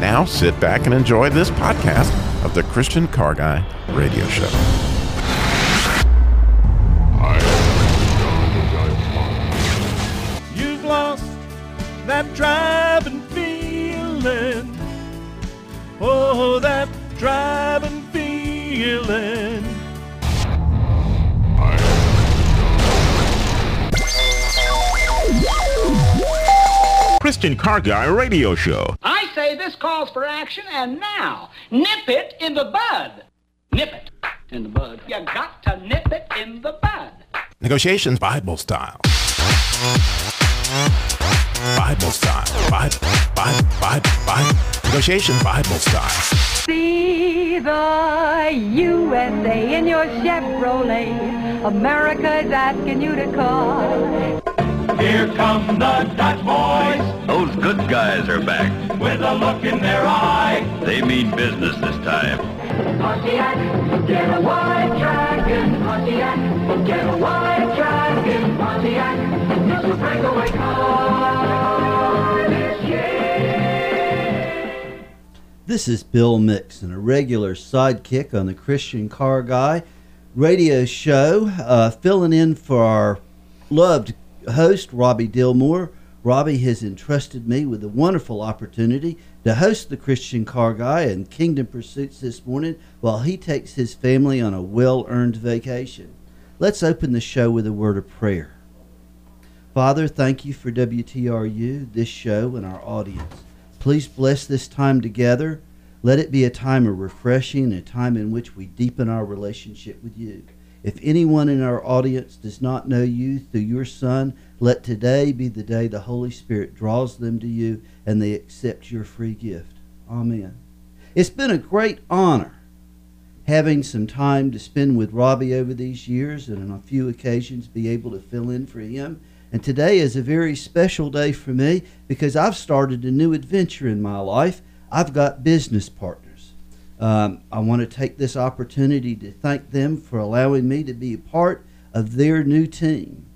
Now sit back and enjoy this podcast of the Christian Car Guy Radio Show. You've lost that driving feeling. Oh, that driving feeling. Christian Car Guy Radio Show. I say this calls for action, and now, nip it in the bud. Nip it in the bud. You got to nip it in the bud. Negotiations Bible style. Bible style. Bible, Bible, Bible, Bible. Negotiations Bible style. See the USA in your Chevrolet. America's asking you to call. Here come the Dutch boys Those good guys are back. with a look in their eye. They mean business this time. Pontiac, get a white dragon. Pontiac, get a white dragon. Pontiac, it's a breakaway car this year. This is Bill Mixon, a regular sidekick on the Christian Car Guy radio show, uh, filling in for our loved host, Robby Dilmore. Robby has entrusted me with the wonderful opportunity to host the Christian Car Guy and Kingdom Pursuits this morning while he takes his family on a well earned vacation. Let's open the show with a word of prayer. Father, thank you for WTRU, this show, and our audience. Please bless this time together. Let it be a time of refreshing, a time in which we deepen our relationship with you. If anyone in our audience does not know you through your Son, let today be the day the Holy Spirit draws them to you and they accept your free gift. Amen. It's been a great honor having some time to spend with Robby over these years and on a few occasions be able to fill in for him. And today is a very special day for me because I've started a new adventure in my life. I've got business partners. Um, I want to take this opportunity to thank them for allowing me to be a part of their new team.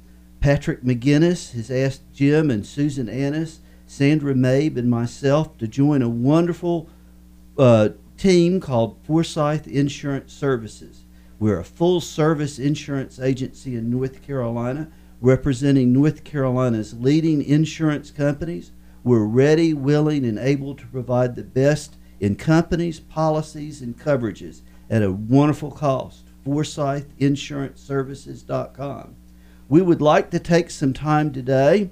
Patrick McGinnis has asked Jim and Susan Annis, Sandra Mabe, and myself to join a wonderful uh, team called Forsyth Insurance Services. We're a full service insurance agency in North Carolina, representing North Carolina's leading insurance companies. We're ready, willing, and able to provide the best in companies, policies, and coverages at a wonderful cost. ForsythInsuranceServices.com. We would like to take some time today,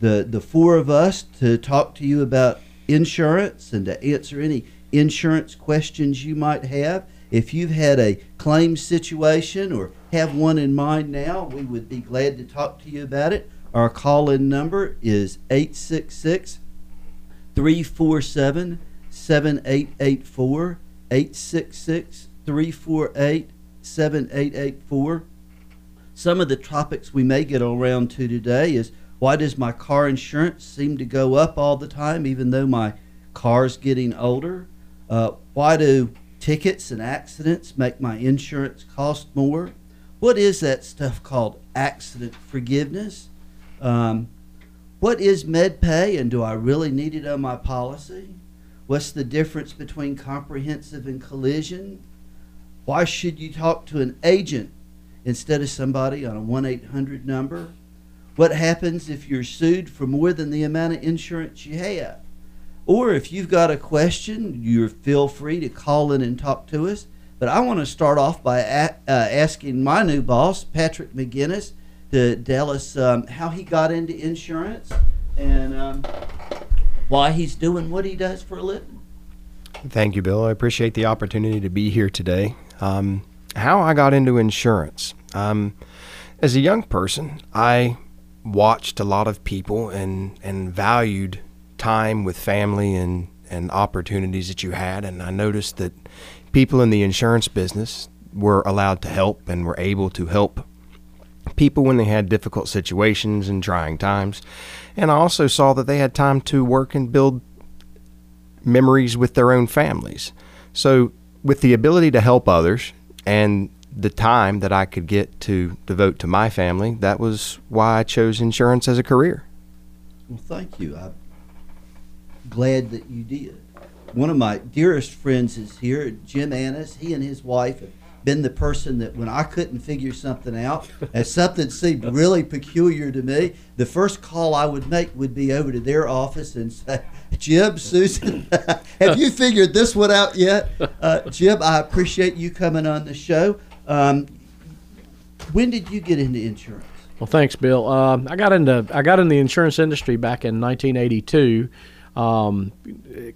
the, the four of us, to talk to you about insurance and to answer any insurance questions you might have. If you've had a claim situation or have one in mind now, we would be glad to talk to you about it. Our call in number is 866 347 7884. 866 348 7884. Some of the topics we may get around to today is why does my car insurance seem to go up all the time, even though my car's getting older? Uh, why do tickets and accidents make my insurance cost more? What is that stuff called accident forgiveness? Um, what is MedPay and do I really need it on my policy? What's the difference between comprehensive and collision? Why should you talk to an agent instead of somebody on a 1 800 number? What happens if you're sued for more than the amount of insurance you have? Or if you've got a question, you feel free to call in and talk to us. But I want to start off by a- uh, asking my new boss, Patrick McGinnis, to tell us um, how he got into insurance and um, why he's doing what he does for a living. Thank you, Bill. I appreciate the opportunity to be here today. Um, how I got into insurance. Um, as a young person, I watched a lot of people and, and valued time with family and, and opportunities that you had. And I noticed that people in the insurance business were allowed to help and were able to help people when they had difficult situations and trying times. And I also saw that they had time to work and build memories with their own families. So, with the ability to help others and the time that I could get to devote to my family, that was why I chose insurance as a career. Well, thank you. I'm glad that you did. One of my dearest friends is here, Jim Annis. He and his wife have been the person that when I couldn't figure something out, and something seemed really peculiar to me, the first call I would make would be over to their office and say, Jim, Susan, have you figured this one out yet? Uh, Jim, I appreciate you coming on the show. Um, when did you get into insurance? Well, thanks, Bill. Um, I got into I got in the insurance industry back in 1982. Um,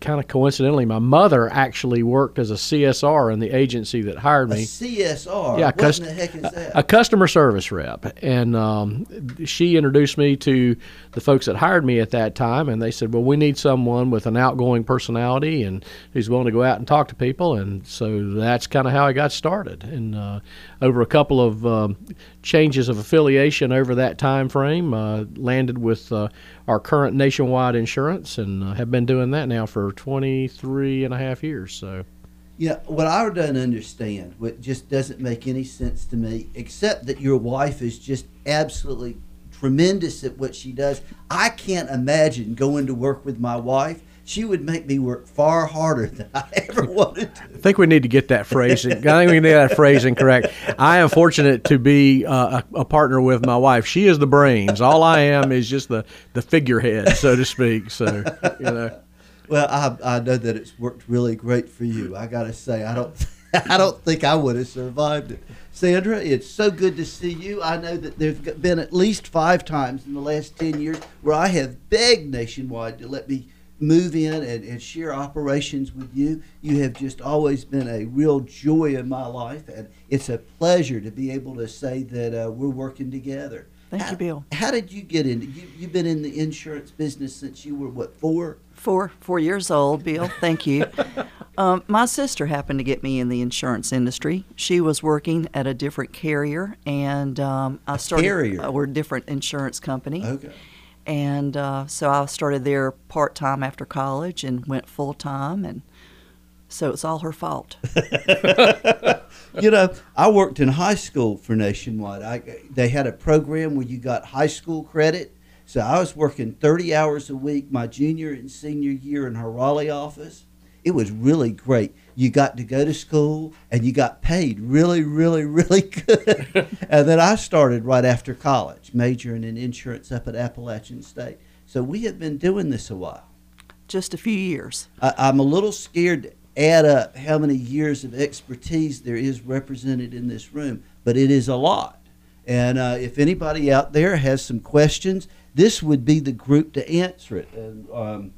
kind of coincidentally, my mother actually worked as a CSR in the agency that hired A me. CSR. Yeah, what cust- in the heck is that? a customer service rep, and um, she introduced me to the folks that hired me at that time, and they said, "Well, we need someone with an outgoing personality and who's willing to go out and talk to people," and so that's kind of how I got started. And uh, over a couple of um, changes of affiliation over that time frame, uh, landed with uh, our current nationwide insurance, and uh, have been doing that now for 23 and a half years. So. Yeah, what I don't understand, what just doesn't make any sense to me, except that your wife is just absolutely tremendous at what she does. I can't imagine going to work with my wife. She would make me work far harder than I ever wanted to. I think we need to get that phrasing. I think we need that phrasing correct. I am fortunate to be uh, a, a partner with my wife. She is the brains. All I am is just the, the figurehead, so to speak. So you know, Well, I, I know that it's worked really great for you. I got to say, I don't, I don't think I would have survived it. Sandra, it's so good to see you. I know that there have been at least five times in the last ten years where I have begged Nationwide to let me move in and, and share operations with you. You have just always been a real joy in my life, and it's a pleasure to be able to say that uh, we're working together. Thank How- you, Bill. How did you get into? You, you've been in the insurance business since you were what four? Four four years old, Bill. Thank you. um, my sister happened to get me in the insurance industry. She was working at a different carrier, and um, I started. carrier? Uh, we're a different insurance company, Okay. And uh, so I started there part time after college and went full time, and so it's all her fault. you know, I worked in high school for Nationwide. I, they had a program where you got high school credit. So I was working 30 hours a week my junior and senior year in her Raleigh office. It was really great. You got to go to school and you got paid really, really, really good. and then I started right after college, majoring in insurance up at Appalachian State. So we have been doing this a while. Just a few years. I, I'm a little scared to add up how many years of expertise there is represented in this room, but it is a lot. And uh, if anybody out there has some questions, this would be the group to answer it. And um,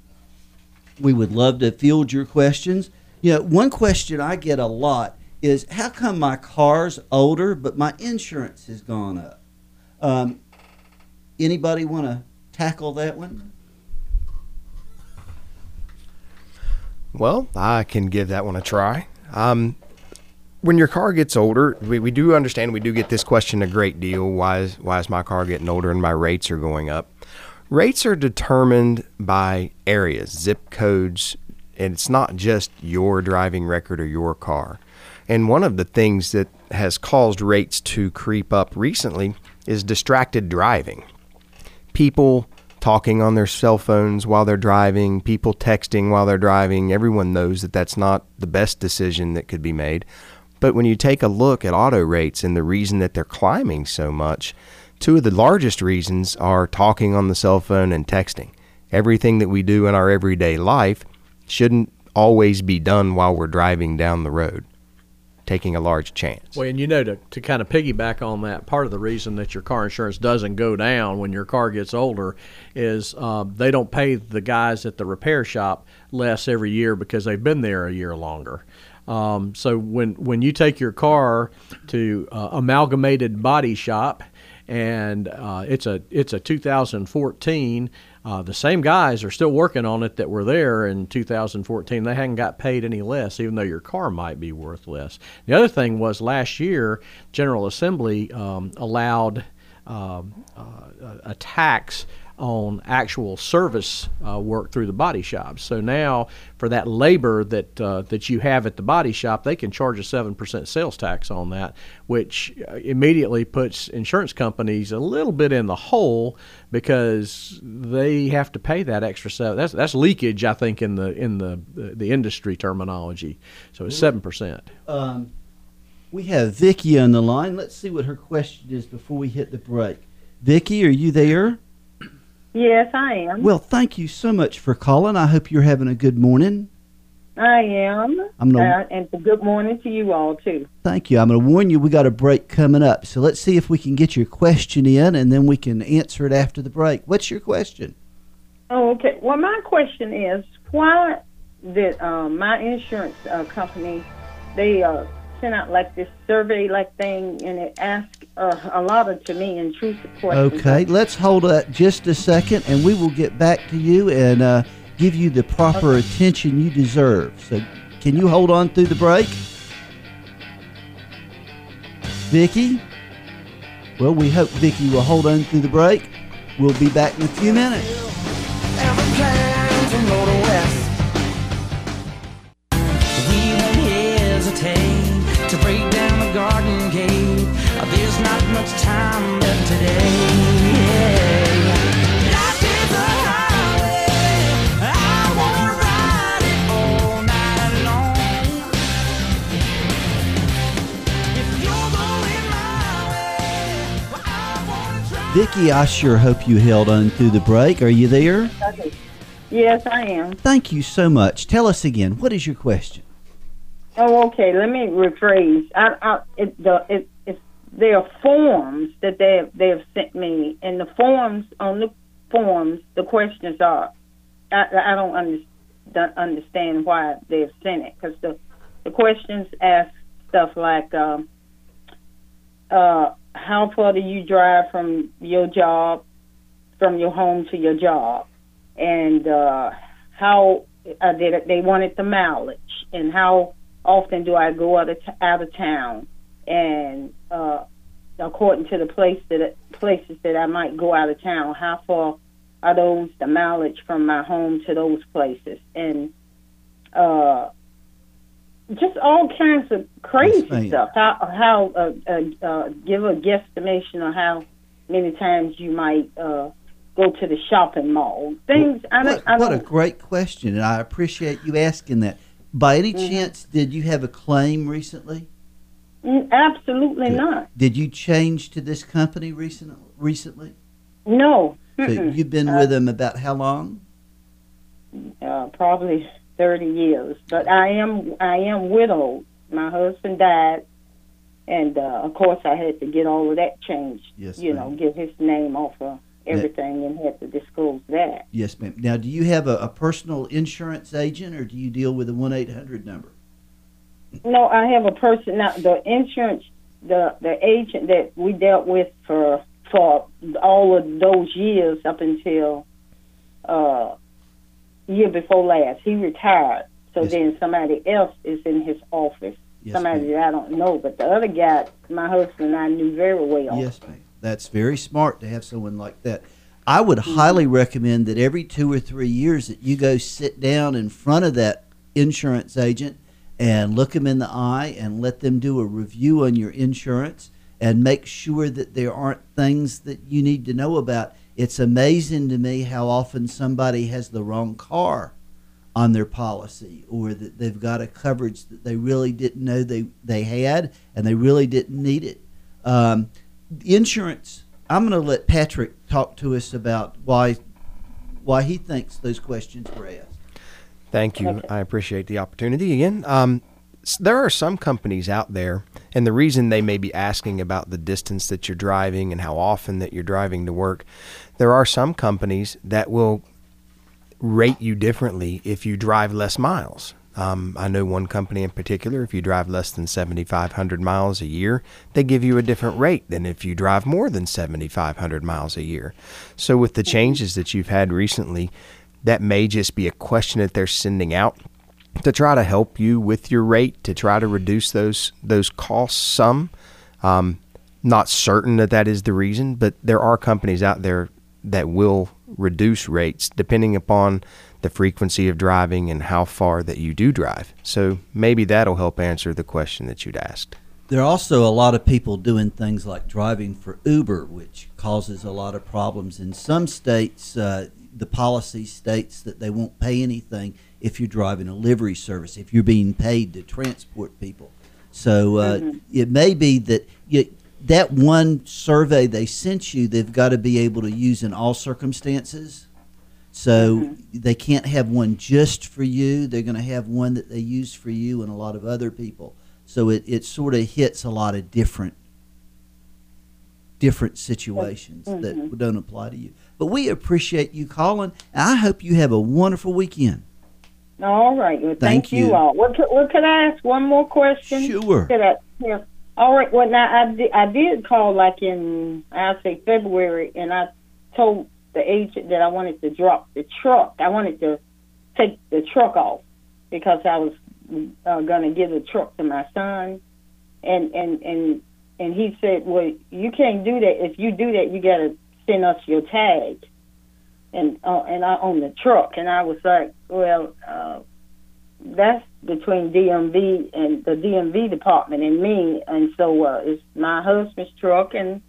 we would love to field your questions. You know, one question I get a lot is how come my car's older but my insurance has gone up? Um, anybody want to tackle that one? Well, I can give that one a try. Um, when your car gets older, we, we do understand we do get this question a great deal. Why is why is my car getting older and my rates are going up? Rates are determined by areas, zip codes, and it's not just your driving record or your car. And one of the things that has caused rates to creep up recently is distracted driving. People talking on their cell phones while they're driving, people texting while they're driving. Everyone knows that that's not the best decision that could be made. But when you take a look at auto rates and the reason that they're climbing so much, two of the largest reasons are talking on the cell phone and texting. Everything that we do in our everyday life shouldn't always be done while we're driving down the road. taking a large chance. Well, and you know, to, to kind of piggyback on that, part of the reason that your car insurance doesn't go down when your car gets older is uh, they don't pay the guys at the repair shop less every year because they've been there a year longer. Um, so when when you take your car to uh, Amalgamated Body Shop, and uh, it's a it's a 2014. Uh, the same guys are still working on it that were there in 2014. They hadn't got paid any less, even though your car might be worth less. The other thing was last year, General Assembly um, allowed um, uh, a tax on actual service uh, work through the body shops. So now, for that labor that uh, that you have at the body shop, they can charge a seven percent sales tax on that, which uh, immediately puts insurance companies a little bit in the hole because they have to pay that extra seven. That's that's leakage, I think, in the in the the industry terminology. So it's seven percent. Um, we have Vicky on the line. Let's see what her question is before we hit the break. Vicky, are you there? Yes, I am. Well, thank you so much for calling. I hope you're having a good morning. I am. I'm gonna- Uh, and good morning to you all too. Thank you. I'm going to warn you we got a break coming up. So let's see if we can get your question in and then we can answer it after the break. What's your question? Oh, okay. Well, my question is, why did um, my insurance uh, company they uh, sent out like this survey like thing, and it asked uh, a lot of to me intrusive questions. Okay, let's hold that just a second and we will get back to you and uh, give you the proper attention you deserve. So, can you hold on through the break? Vicky? Well, we hope Vicky will hold on through the break. We'll be back in a few minutes. Vicky, I sure hope you held on through the break. Are you there? Okay. Yes, I am. Thank you so much. Tell us again, what is your question? Oh, okay. Let me rephrase. I, I, it, the, it, it's, there are forms that they have, they have sent me, and the forms on the forms, the questions are. I, I don't under, don't understand why they have sent it because the the questions ask stuff like, um, uh, how far do you drive from your job, from your home to your job, and uh, how uh, they they wanted the mileage, and how often do I go out of t- out of town, and uh, according to the place that places that I might go out of town, how far are those the mileage from my home to those places, and uh, just all kinds of crazy stuff. How how uh, uh, uh, give a guesstimation of how many times you might uh, go to the shopping mall. Things I don't. What, I what a great question, and I appreciate you asking that. By any Mm-hmm. chance, did you have a claim recently? Mm, absolutely Good. not. Did you change to this company recent, recently? No. So you've been with them about how long? uh, probably thirty years. But I am I am widowed. My husband died, and uh, of course I had to get all of that changed. Yes, you ma'am. know, get his name off of everything and had to disclose that. Yes, ma'am. Now, do you have a, a personal insurance agent, or do you deal with a one eight hundred number? No, I have a person now. The insurance, the the agent that we dealt with for for all of those years up until uh year before last, he retired. So Yes. then somebody else is in his office. Yes, somebody ma'am. that I don't know, but the other guy, my husband and I knew very well. Yes, ma'am. That's very smart to have someone like that. I would mm-hmm. highly recommend that every two or three years that you go sit down in front of that insurance agent and look them in the eye and let them do a review on your insurance and make sure that there aren't things that you need to know about. It's amazing to me how often somebody has the wrong car on their policy or that they've got a coverage that they really didn't know they, they had and they really didn't need it. Um, insurance, I'm going to let Patrick talk to us about why why he thinks those questions were asked. Thank you. I appreciate the opportunity again. Um, s- there are some companies out there, and the reason they may be asking about the distance that you're driving and how often that you're driving to work, there are some companies that will rate you differently if you drive less miles. Um, I know one company in particular, if you drive less than 7,500 miles a year, they give you a different rate than if you drive more than 7,500 miles a year. So, with the changes that you've had recently, that may just be a question that they're sending out to try to help you with your rate to try to reduce those those costs some. Um, not certain that that is the reason, but there are companies out there that will reduce rates depending upon the frequency of driving and how far that you do drive. So maybe that'll help answer the question that you'd asked. There are also a lot of people doing things like driving for Uber, which causes a lot of problems. In some states, uh, the policy states that they won't pay anything if you're driving a livery service, if you're being paid to transport people. So uh, Mhm. it may be that you, that one survey they sent you, they've got to be able to use in all circumstances. So they can't have one just for you. They're going to have one that they use for you and a lot of other people. So it, it sort of hits a lot of different different situations that don't apply to you. But we appreciate you calling. And I hope you have a wonderful weekend. All right. Well, Thank thank, you. you. all. Could, what could I ask? One more question. Sure. Could I, yeah. All right. Well, now I did, I did call like in I say February, and I told the agent that I wanted to drop the truck. I wanted to take the truck off because I was uh, going to give the truck to my son, and and and and he said, "Well, you can't do that. If you do that, you got to send us your tag." And uh, and I own the truck, and I was like, well, uh, that's between DMV and the DMV department and me, and so uh, it's my husband's truck and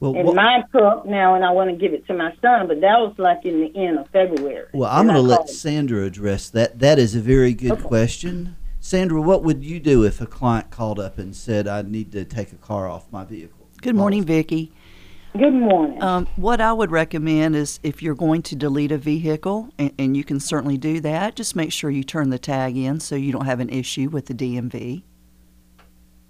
Well, and what- my truck now, and I want to give it to my son, but that was like in the end of February. Well, I'm going to let. Sandra address that. That is a very good question. Sandra, what would you do if a client called up and said, I need to take a car off my vehicle? Good morning, Vicki. Good morning. Um, what I would recommend is if you're going to delete a vehicle, and, and you can certainly do that, just make sure you turn the tag in so you don't have an issue with the DMV.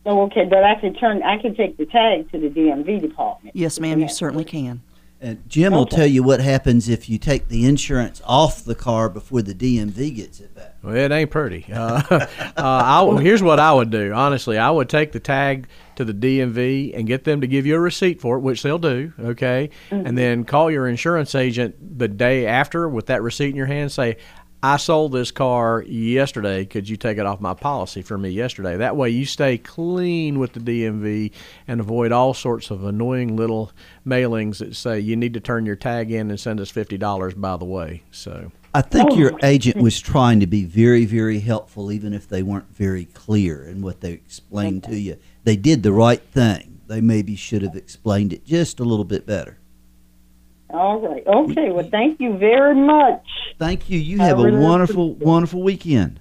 Oh, okay, but I can turn, I can take the tag to the DMV department. Yes, ma'am, you certainly can. And Jim will tell you what happens if you take the insurance off the car before the DMV gets it back. Well, it ain't pretty. Uh, uh, I, here's what I would do. Honestly, I would take the tag to the DMV and get them to give you a receipt for it, which they'll do. Okay, and mm-hmm. then call your insurance agent the day after with that receipt in your hand. Say, I sold this car yesterday. Could you take it off my policy for me yesterday? That way, you stay clean with the DMV and avoid all sorts of annoying little mailings that say you need to turn your tag in and send us fifty dollars. By the way, so. I think Oh. your agent was trying to be very, very helpful, even if they weren't very clear in what they explained to you. They did the right thing. They maybe should have explained it just a little bit better. All right. Okay. Well, thank you very much. Thank you. You have a wonderful, wonderful weekend.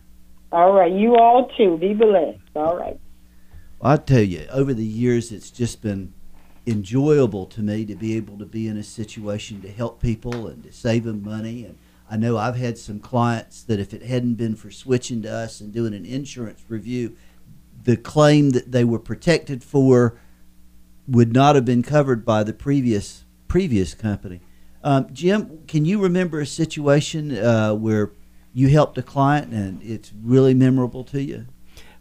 All right. You all too. Be blessed. All right. I tell you, over the years, it's just been enjoyable to me to be able to be in a situation to help people and to save them money. And I know I've had some clients that if it hadn't been for switching to us and doing an insurance review, the claim that they were protected for would not have been covered by the previous previous company. Um, Jim, can you remember a situation uh, where you helped a client and it's really memorable to you?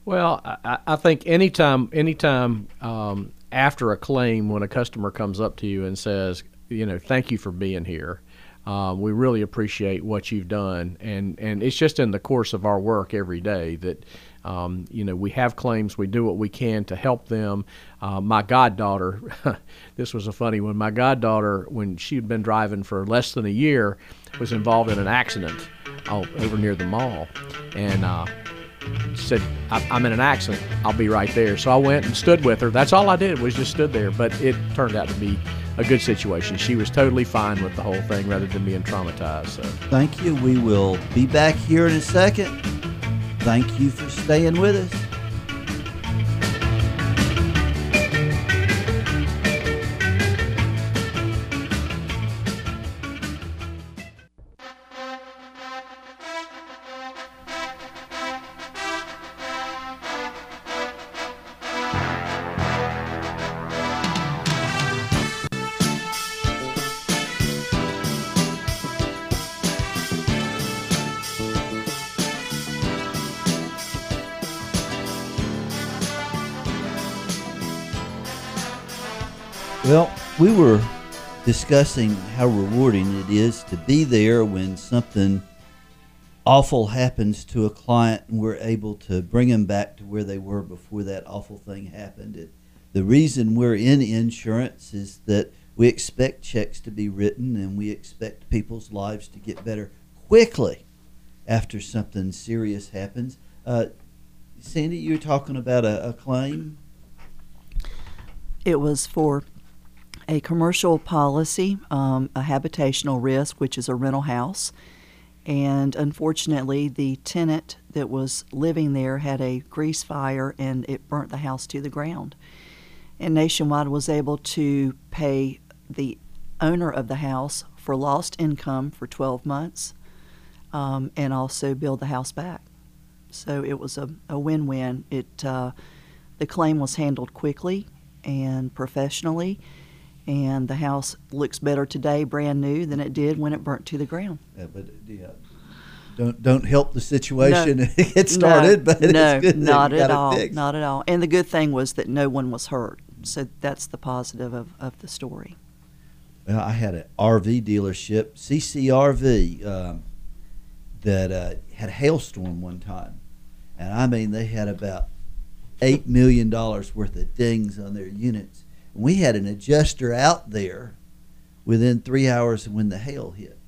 Well, I, I think anytime, anytime um, after a claim, when a customer comes up to you and says, you know, thank you for being here. Um, we really appreciate what you've done, and and it's just in the course of our work every day that. Um, you know, we have claims. We do what we can to help them. Uh, my goddaughter, this was a funny one. My goddaughter, when she had been driving for less than a year, was involved in an accident oh, over near the mall, and uh, said, I'm in an accident. I'll be right there. So I went and stood with her. That's all I did was just stood there. But it turned out to be a good situation. She was totally fine with the whole thing rather than being traumatized. So Thank you. We will be back here in a second. Thank you for staying with us. Well, we were discussing how rewarding it is to be there when something awful happens to a client and we're able to bring them back to where they were before that awful thing happened. It, the reason we're in insurance is that we expect checks to be written and we expect people's lives to get better quickly after something serious happens. Uh, Sandy, you were talking about a, a claim. It was for a commercial policy, um, a habitational risk, which is a rental house. And unfortunately, the tenant that was living there had a grease fire and it burnt the house to the ground. And Nationwide was able to pay the owner of the house for lost income for 12 months um, and also build the house back. So it was a, a win win. It, uh, the claim was handled quickly and professionally, and the house looks better today, brand new, than it did when it burnt to the ground. Yeah, but yeah, don't don't help the situation No. get started. no, but no, not at all, fixed. not at all. And the good thing was that no one was hurt. So that's the positive of, of the story. Well, I had an RV dealership, CCRV, um, that uh, had a hailstorm one time, and I mean they had about eight million dollars worth of dings on their units. We had an adjuster out there within three hours when the hail hit,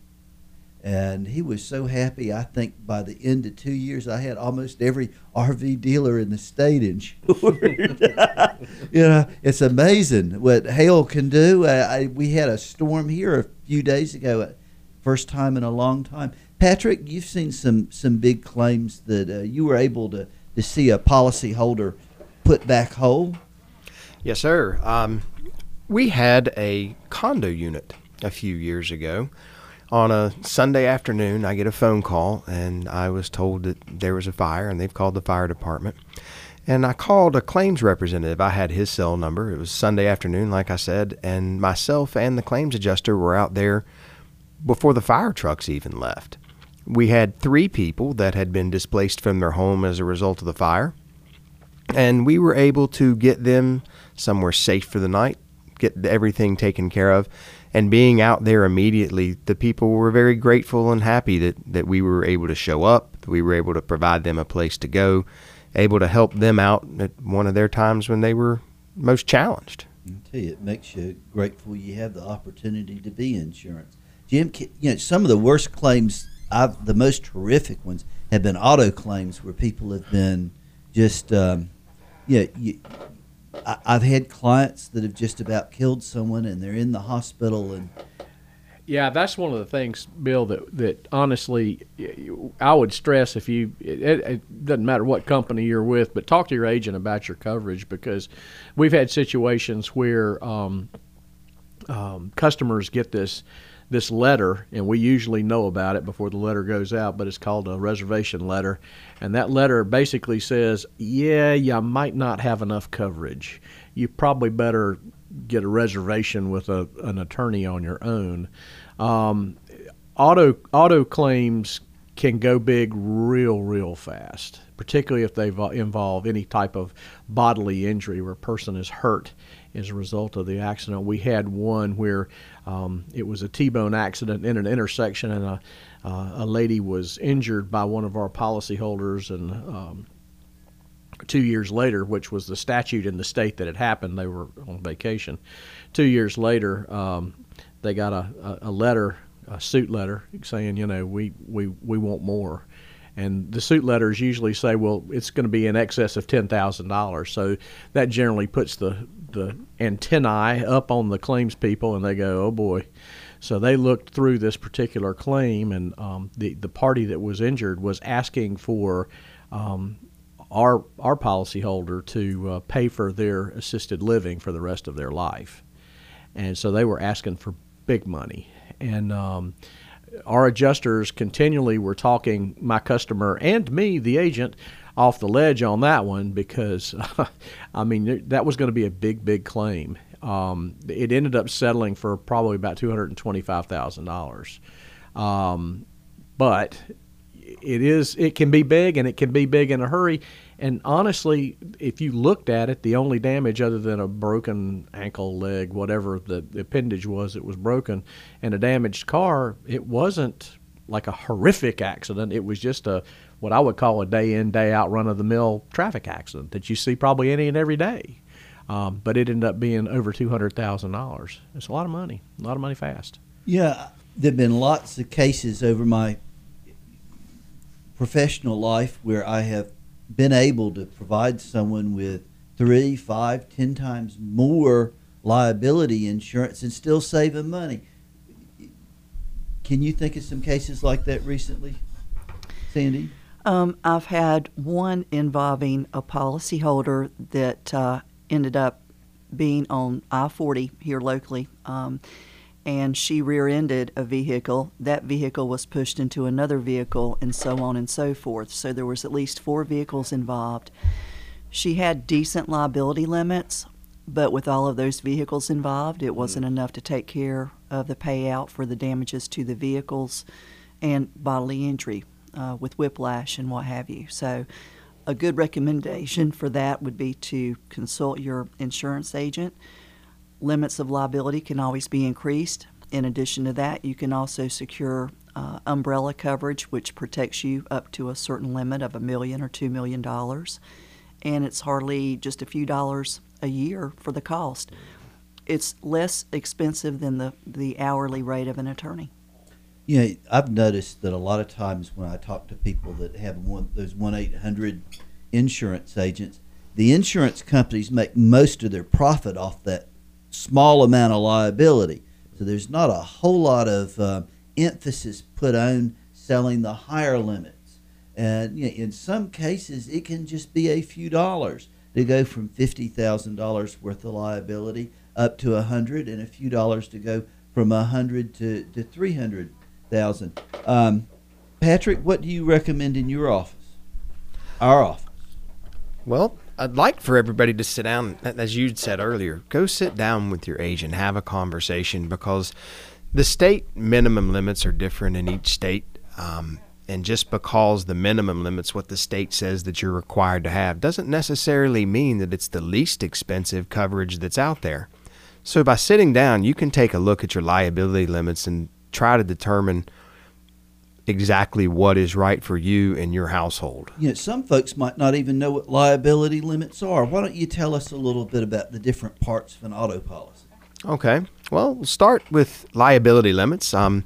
and he was so happy. I think by the end of two years, I had almost every RV dealer in the state insured. you know, it's amazing what hail can do. I, I, we had a storm here a few days ago, uh, first time in a long time. Patrick, you've seen some some big claims that uh, you were able to to see a policyholder put back whole. Yes, sir. Um, we had a condo unit a few years ago. On a Sunday afternoon, I get a phone call, and I was told that there was a fire, and they've called the fire department. And I called a claims representative. I had his cell number. It was Sunday afternoon, like I said, and myself and the claims adjuster were out there before the fire trucks even left. We had three people that had been displaced from their home as a result of the fire and we were able to get them somewhere safe for the night, get everything taken care of. And being out there immediately, the people were very grateful and happy that, that we were able to show up, that we were able to provide them a place to go, able to help them out at one of their times when they were most challenged. I tell you, it makes you grateful you have the opportunity to be insurance. Jim, you know, some of the worst claims, I've, the most horrific ones, have been auto claims where people have been just, um, yeah, you, I, I've had clients that have just about killed someone and they're in the hospital and Yeah, that's one of the things, Bill. That that honestly, I would stress if you. It, it doesn't matter what company you're with, but talk to your agent about your coverage because we've had situations where um, um, customers get this this letter, and we usually know about it before the letter goes out, but it's called a reservation letter, and that letter basically says, "Yeah, you might not have enough coverage. You probably better get a reservation with a, an attorney on your own." Um, auto auto claims can go big real real fast, particularly if they involve any type of bodily injury where a person is hurt as a result of the accident. We had one where um, it was a T-bone accident in an intersection, and a, uh, a lady was injured by one of our policyholders, and um, two years later, which was the statute in the state that it happened, they were on vacation. Two years later, um, they got a, a, a letter, a suit letter, saying, you know, we, we, we want more. And the suit letters usually say, well, it's going to be in excess of ten thousand dollars. So that generally puts the the antennae up on the claims people, and they go, oh boy. So they looked through this particular claim, and um, the the party that was injured was asking for um, our our policyholder to uh, pay for their assisted living for the rest of their life, and so they were asking for big money, and um, our adjusters continually were talking my customer and me, the agent, off the ledge on that one because, I mean, that was going to be a big, big claim. Um, it ended up settling for probably about two hundred and twenty-five thousand dollars, um, but it is it can be big and it can be big in a hurry And honestly, if you looked at it, the only damage other than a broken ankle, leg, whatever the, the appendage was, it was broken, and a damaged car, it wasn't like a horrific accident. It was just a what I would call a day in, day out, run of the mill traffic accident that you see probably any and every day. Um, but it ended up being over two hundred thousand dollars. It's a lot of money, a lot of money fast. Yeah, there've been lots of cases over my professional life where I have been able to provide someone with three, five, ten times more liability insurance and still save them money. Can you think of some cases like that recently, Sandy? Um, I've had one involving a policyholder that uh, ended up being on I 40 here locally. Um, and she rear ended a vehicle. That vehicle was pushed into another vehicle, and so on and so forth. So there was at least four vehicles involved. She had decent liability limits, but with all of those vehicles involved, it wasn't enough to take care of the payout for the damages to the vehicles and bodily injury uh, with whiplash and what have you. So, a good recommendation for that would be to consult your insurance agent. Limits of liability can always be increased. In addition to that, you can also secure uh, umbrella coverage, which protects you up to a certain limit of a million or two million dollars. And it's hardly just a few dollars a year for the cost. It's less expensive than the, the hourly rate of an attorney. You know, I've noticed that a lot of times when I talk to people that have one those one eight hundred insurance agents, the insurance companies make most of their profit off that small amount of liability. So there's not a whole lot of uh, emphasis put on selling the higher limits. And you know, in some cases, it can just be a few dollars to go from fifty thousand dollars worth of liability up to a hundred, and a few dollars to go from a hundred to to three hundred thousand. Um, Patrick, what do you recommend in your office? Our office. Well, I'd like for everybody to sit down, as you'd said earlier, go sit down with your agent, have a conversation because the state minimum limits are different in each state. Um, and just because the minimum limits what the state says that you're required to have doesn't necessarily mean that it's the least expensive coverage that's out there. So by sitting down, you can take a look at your liability limits and try to determine exactly what is right for you and your household. You know, some folks might not even know what liability limits are. Why don't you tell us a little bit about the different parts of an auto policy? Okay. Well, we'll start with liability limits. Um,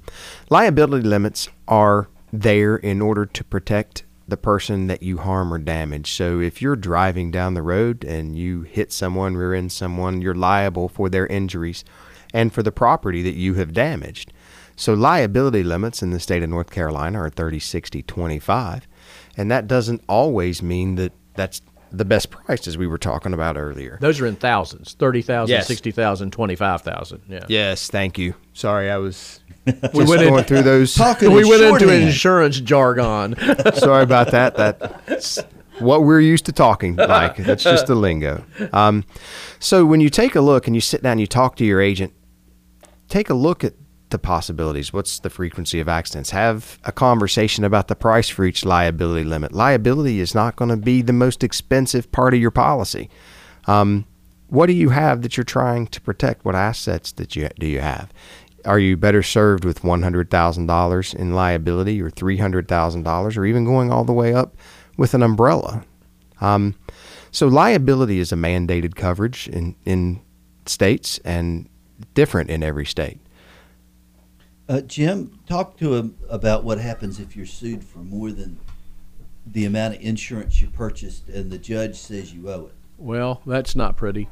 liability limits are there in order to protect the person that you harm or damage. So if you're driving down the road and you hit someone, rear end someone, you're liable for their injuries and for the property that you have damaged. So liability limits in the state of North Carolina are 30, 60, 25. And that doesn't always mean that that's the best price as we were talking about earlier. Those are in thousands 30,000, Yes. 60,000, 25,000. Yeah. Yes, thank you. Sorry, I was We just went going in- through those. we went into insurance jargon. Sorry about that. That's what we're used to talking like. That's just the lingo. Um, so when you take a look and you sit down, and you talk to your agent. Take a look at the possibilities. What's the frequency of accidents? Have a conversation about the price for each liability limit. Liability is not going to be the most expensive part of your policy. Um, what do you have that you're trying to protect? What assets that you do you have? Are you better served with one hundred thousand dollars in liability, or three hundred thousand dollars, or even going all the way up with an umbrella? Um, so liability is a mandated coverage in in states and different in every state. Uh, Jim, talk to him about what happens if you're sued for more than the amount of insurance you purchased and the judge says you owe it. Well, that's not pretty.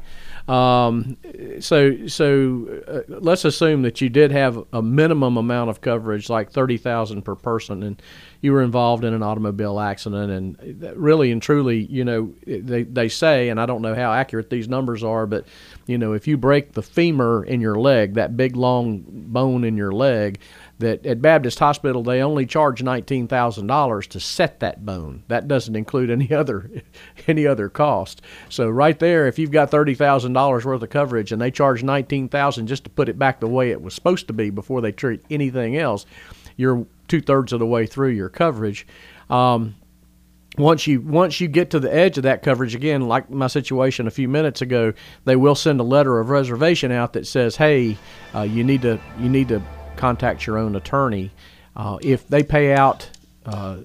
Um, so, so uh, let's assume that you did have a minimum amount of coverage, like thirty thousand per person, and you were involved in an automobile accident. And really and truly, you know, they they say, and I don't know how accurate these numbers are, but you know, if you break the femur in your leg, that big long bone in your leg, that at Baptist Hospital they only charge nineteen thousand dollars to set that bone. That doesn't include any other any other cost. So right there, if you've got thirty thousand dollars worth of coverage and they charge nineteen thousand just to put it back the way it was supposed to be before they treat anything else, you're two thirds of the way through your coverage. Um, once you once you get to the edge of that coverage again, like my situation a few minutes ago, they will send a letter of reservation out that says, "Hey, uh, you need to you need to contact your own attorney." Uh, if they pay out uh,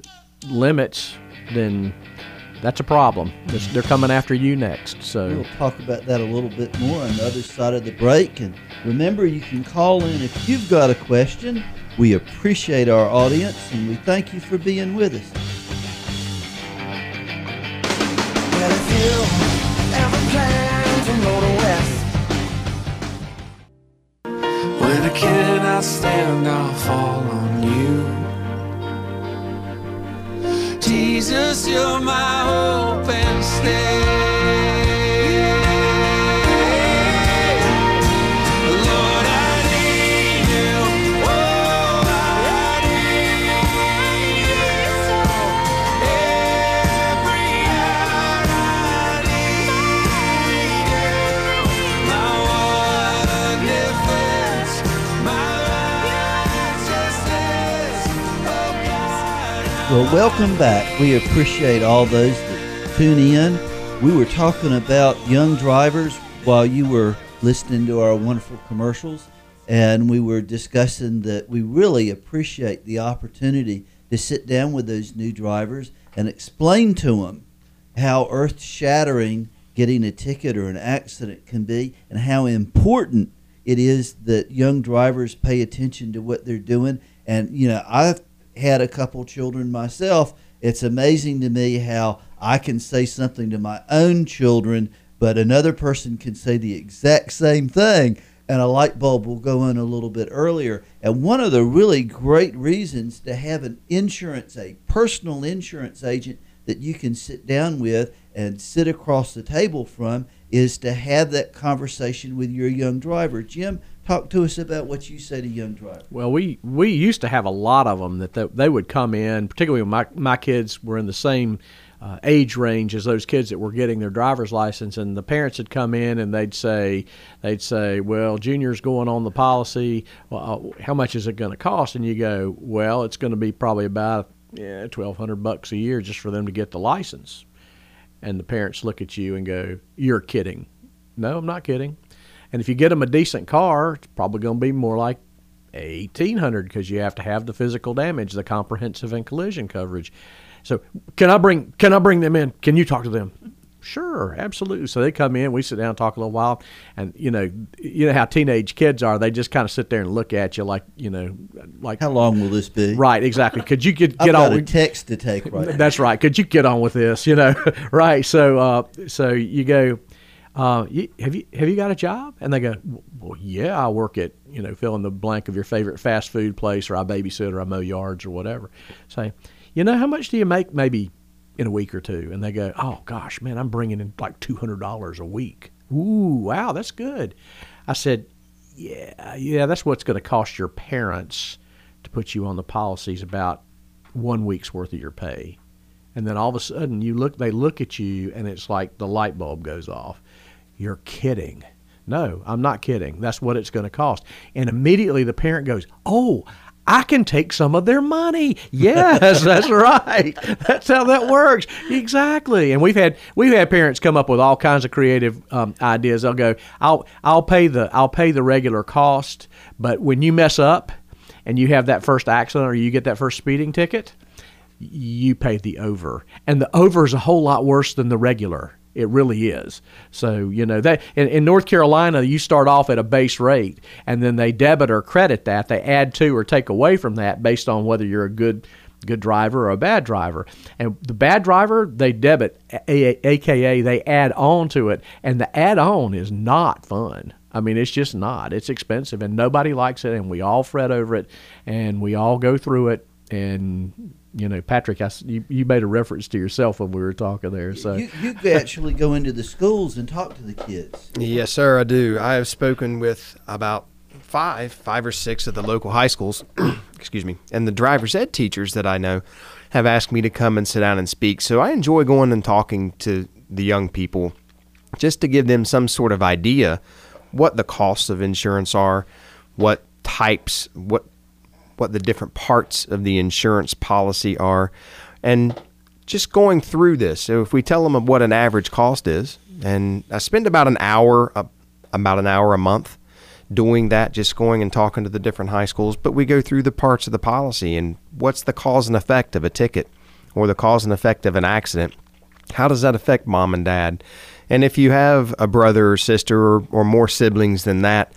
limits, then that's a problem. They're, they're coming after you next. So We'll talk about that a little bit more on the other side of the break. And remember, you can call in if you've got a question. We appreciate our audience and we thank you for being with us. Stand, I'll fall on you. Jesus, you're my hope and stay. Well, welcome back. We appreciate all those that tune in. We were talking about young drivers while you were listening to our wonderful commercials, and we were discussing that we really appreciate the opportunity to sit down with those new drivers and explain to them how earth shattering getting a ticket or an accident can be and how important it is that young drivers pay attention to what they're doing. And, you know, I've had a couple children myself. It's amazing to me how I can say something to my own children, but another person can say the exact same thing. And a light bulb will go on a little bit earlier. And one of the really great reasons to have an insurance, a personal insurance agent that you can sit down with and sit across the table from is to have that conversation with your young driver. Jim, talk to us about what you say to young drivers. Well, we we used to have a lot of them that they, they would come in, particularly when my my kids were in the same uh, age range as those kids that were getting their driver's license, and the parents would come in and they'd say they'd say, "Well, Junior's going on the policy. Well, uh, how much is it going to cost?" And you go, "Well, it's going to be probably about yeah, twelve hundred bucks a year just for them to get the license." And the parents look at you and go, "You're kidding." No, I'm not kidding. And if you get them a decent car, it's probably going to be more like eighteen hundred because you have to have the physical damage, the comprehensive and collision coverage. So can I bring can I bring them in? Can you talk to them? Sure, absolutely. So they come in, we sit down, talk a little while, and you know, you know how teenage kids are. They just kind of sit there and look at you like, you know, like how long will this be? Right, exactly. Could you get I've get got on? a with- text to take right now. That's right. Could you get on with this? You know, right? So, uh, so you go. Uh, you, have you have you got a job? And they go, well, yeah, I work at you know fill in the blank of your favorite fast food place, or I babysit, or I mow yards, or whatever. Say, you know, how much do you make maybe in a week or two? And they go, oh gosh, man, I'm bringing in like two hundred dollars a week. Ooh, wow, that's good. I said, yeah, yeah, that's what's going to cost your parents to put you on the policies about one week's worth of your pay. And then all of a sudden you look they look at you and it's like the light bulb goes off. You're kidding. No, I'm not kidding. That's what it's going to cost. And immediately the parent goes, "Oh, I can take some of their money." Yes, that's right. That's how that works. Exactly. And we've had we've had parents come up with all kinds of creative um, ideas. They'll go, "I'll I'll pay the I'll pay the regular cost, but when you mess up and you have that first accident or you get that first speeding ticket, you pay the over, and the over is a whole lot worse than the regular. It really is. So you know that in, in North Carolina, you start off at a base rate, and then they debit or credit that. They add to or take away from that based on whether you're a good good driver or a bad driver. And the bad driver, they debit, aka they add on to it, and the add on is not fun. I mean, it's just not. It's expensive, and nobody likes it, and we all fret over it, and we all go through it. And you know, Patrick, I s you, you made a reference to yourself when we were talking there. So You, you actually go into the schools and talk to the kids. Yes, sir, I do. I have spoken with about five, five or six of the local high schools, excuse me, and the driver's ed teachers that I know have asked me to come and sit down and speak. So I enjoy going and talking to the young people just to give them some sort of idea what the costs of insurance are, what types, what what the different parts of the insurance policy are, and just going through this. So if we tell them what an average cost is, and I spend about an hour, about an hour a month doing that, just going and talking to the different high schools. But we go through the parts of the policy and what's the cause and effect of a ticket or the cause and effect of an accident. How does that affect mom and dad? And if you have a brother or sister or, or more siblings than that,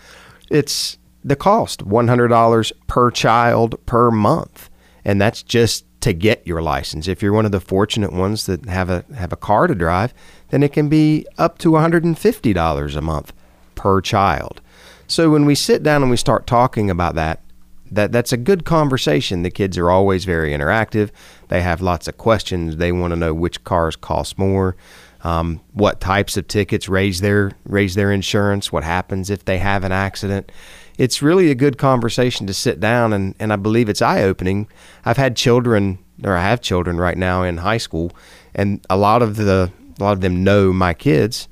it's the cost $100 per child per month. And that's just to get your license. If you're one of the fortunate ones that have a have a car to drive, then it can be up to $150 a month per child. So when we sit down and we start talking about that, that that's a good conversation. The kids are always very interactive. They have lots of questions. They want to know which cars cost more, um, what types of tickets raise their raise their insurance, what happens if they have an accident. It's really a good conversation to sit down and, and I believe it's eye opening. I've had children or I have children right now in high school and a lot of the a lot of them know my kids.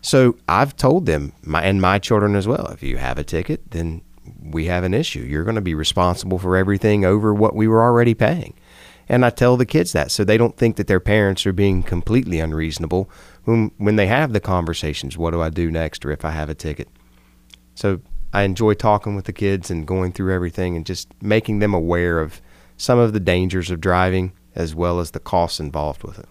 So I've told them my and my children as well, if you have a ticket, then we have an issue. You're going to be responsible for everything over what we were already paying. And I tell the kids that so they don't think that their parents are being completely unreasonable when when they have the conversations, what do I do next or if I have a ticket. So I enjoy talking with the kids and going through everything and just making them aware of some of the dangers of driving as well as the costs involved with it.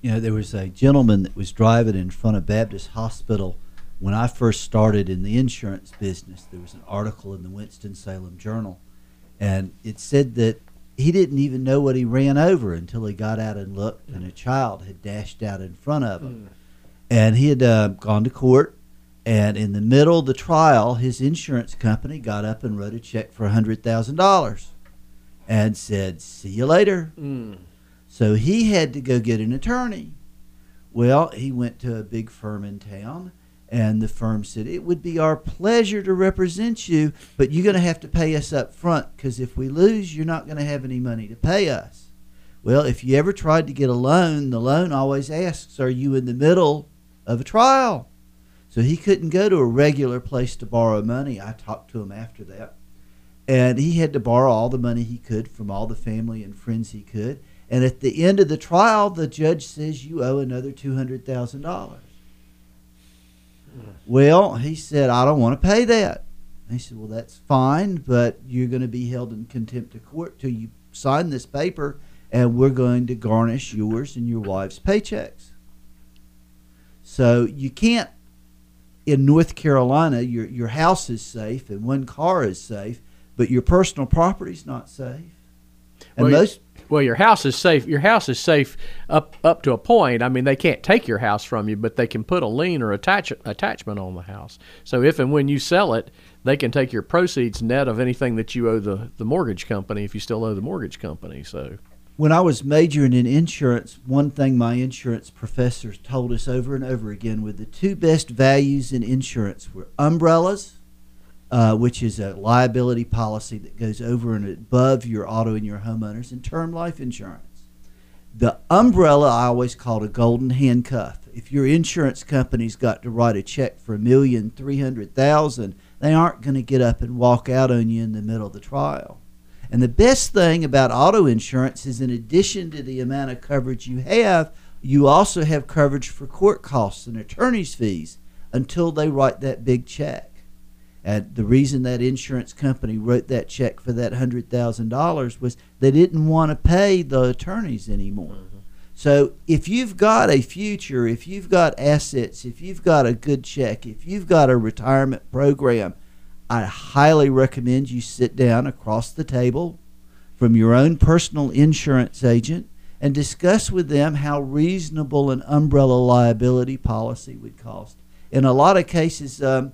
You know, there was a gentleman that was driving in front of Baptist Hospital when I first started in the insurance business. There was an article in the Winston-Salem Journal, and it said that he didn't even know what he ran over until he got out and looked, and a child had dashed out in front of him. And he had uh, gone to court, and in the middle of the trial, his insurance company got up and wrote a check for $100,000 and said, See you later. Mm. So he had to go get an attorney. Well, he went to a big firm in town, and the firm said, It would be our pleasure to represent you, but you're going to have to pay us up front because if we lose, you're not going to have any money to pay us. Well, if you ever tried to get a loan, the loan always asks, Are you in the middle of a trial? So he couldn't go to a regular place to borrow money. I talked to him after that. And he had to borrow all the money he could from all the family and friends he could. And at the end of the trial, the judge says you owe another $200,000. Well, he said, I don't want to pay that. He said, Well, that's fine, but you're going to be held in contempt of court till you sign this paper, and we're going to garnish yours and your wife's paychecks. So you can't, in North Carolina, your, your house is safe and one car is safe, but your personal property is not safe. And Well, most Well, your house is safe. Your house is safe up up to a point. I mean, they can't take your house from you, but they can put a lien or attach attachment on the house. So if and when you sell it, they can take your proceeds net of anything that you owe the the mortgage company if you still owe the mortgage company. So when I was majoring in insurance, one thing my insurance professors told us over and over again were the two best values in insurance were umbrellas, uh, which is a liability policy that goes over and above your auto and your homeowners, and term life insurance. The umbrella I always called a golden handcuff. If your insurance company's got to write a check for a million three hundred thousand, they aren't going to get up and walk out on you in the middle of the trial. And the best thing about auto insurance is, in addition to the amount of coverage you have, you also have coverage for court costs and attorney's fees until they write that big check. And the reason that insurance company wrote that check for that hundred thousand dollars was they didn't want to pay the attorneys anymore. Mm-hmm. So if you've got a future, if you've got assets, if you've got a good check, if you've got a retirement program, I highly recommend you sit down across the table from your own personal insurance agent and discuss with them how reasonable an umbrella liability policy would cost. In a lot of cases, um,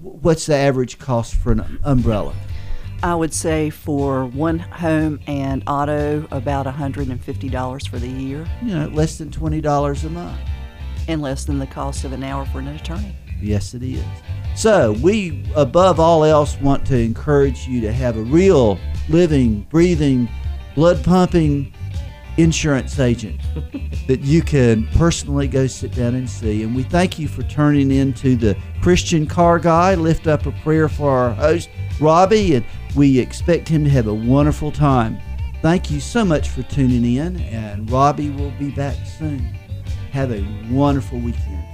what's the average cost for an umbrella? I would say for one home and auto, about $150 for the year. You know, less than twenty dollars a month. And less than the cost of an hour for an attorney. Yes, it is. So, we, above all else, want to encourage you to have a real, living, breathing, blood pumping insurance agent that you can personally go sit down and see. And we thank you for turning into the Christian car guy. Lift up a prayer for our host, Robby, and we expect him to have a wonderful time. Thank you so much for tuning in, and Robby will be back soon. Have a wonderful weekend.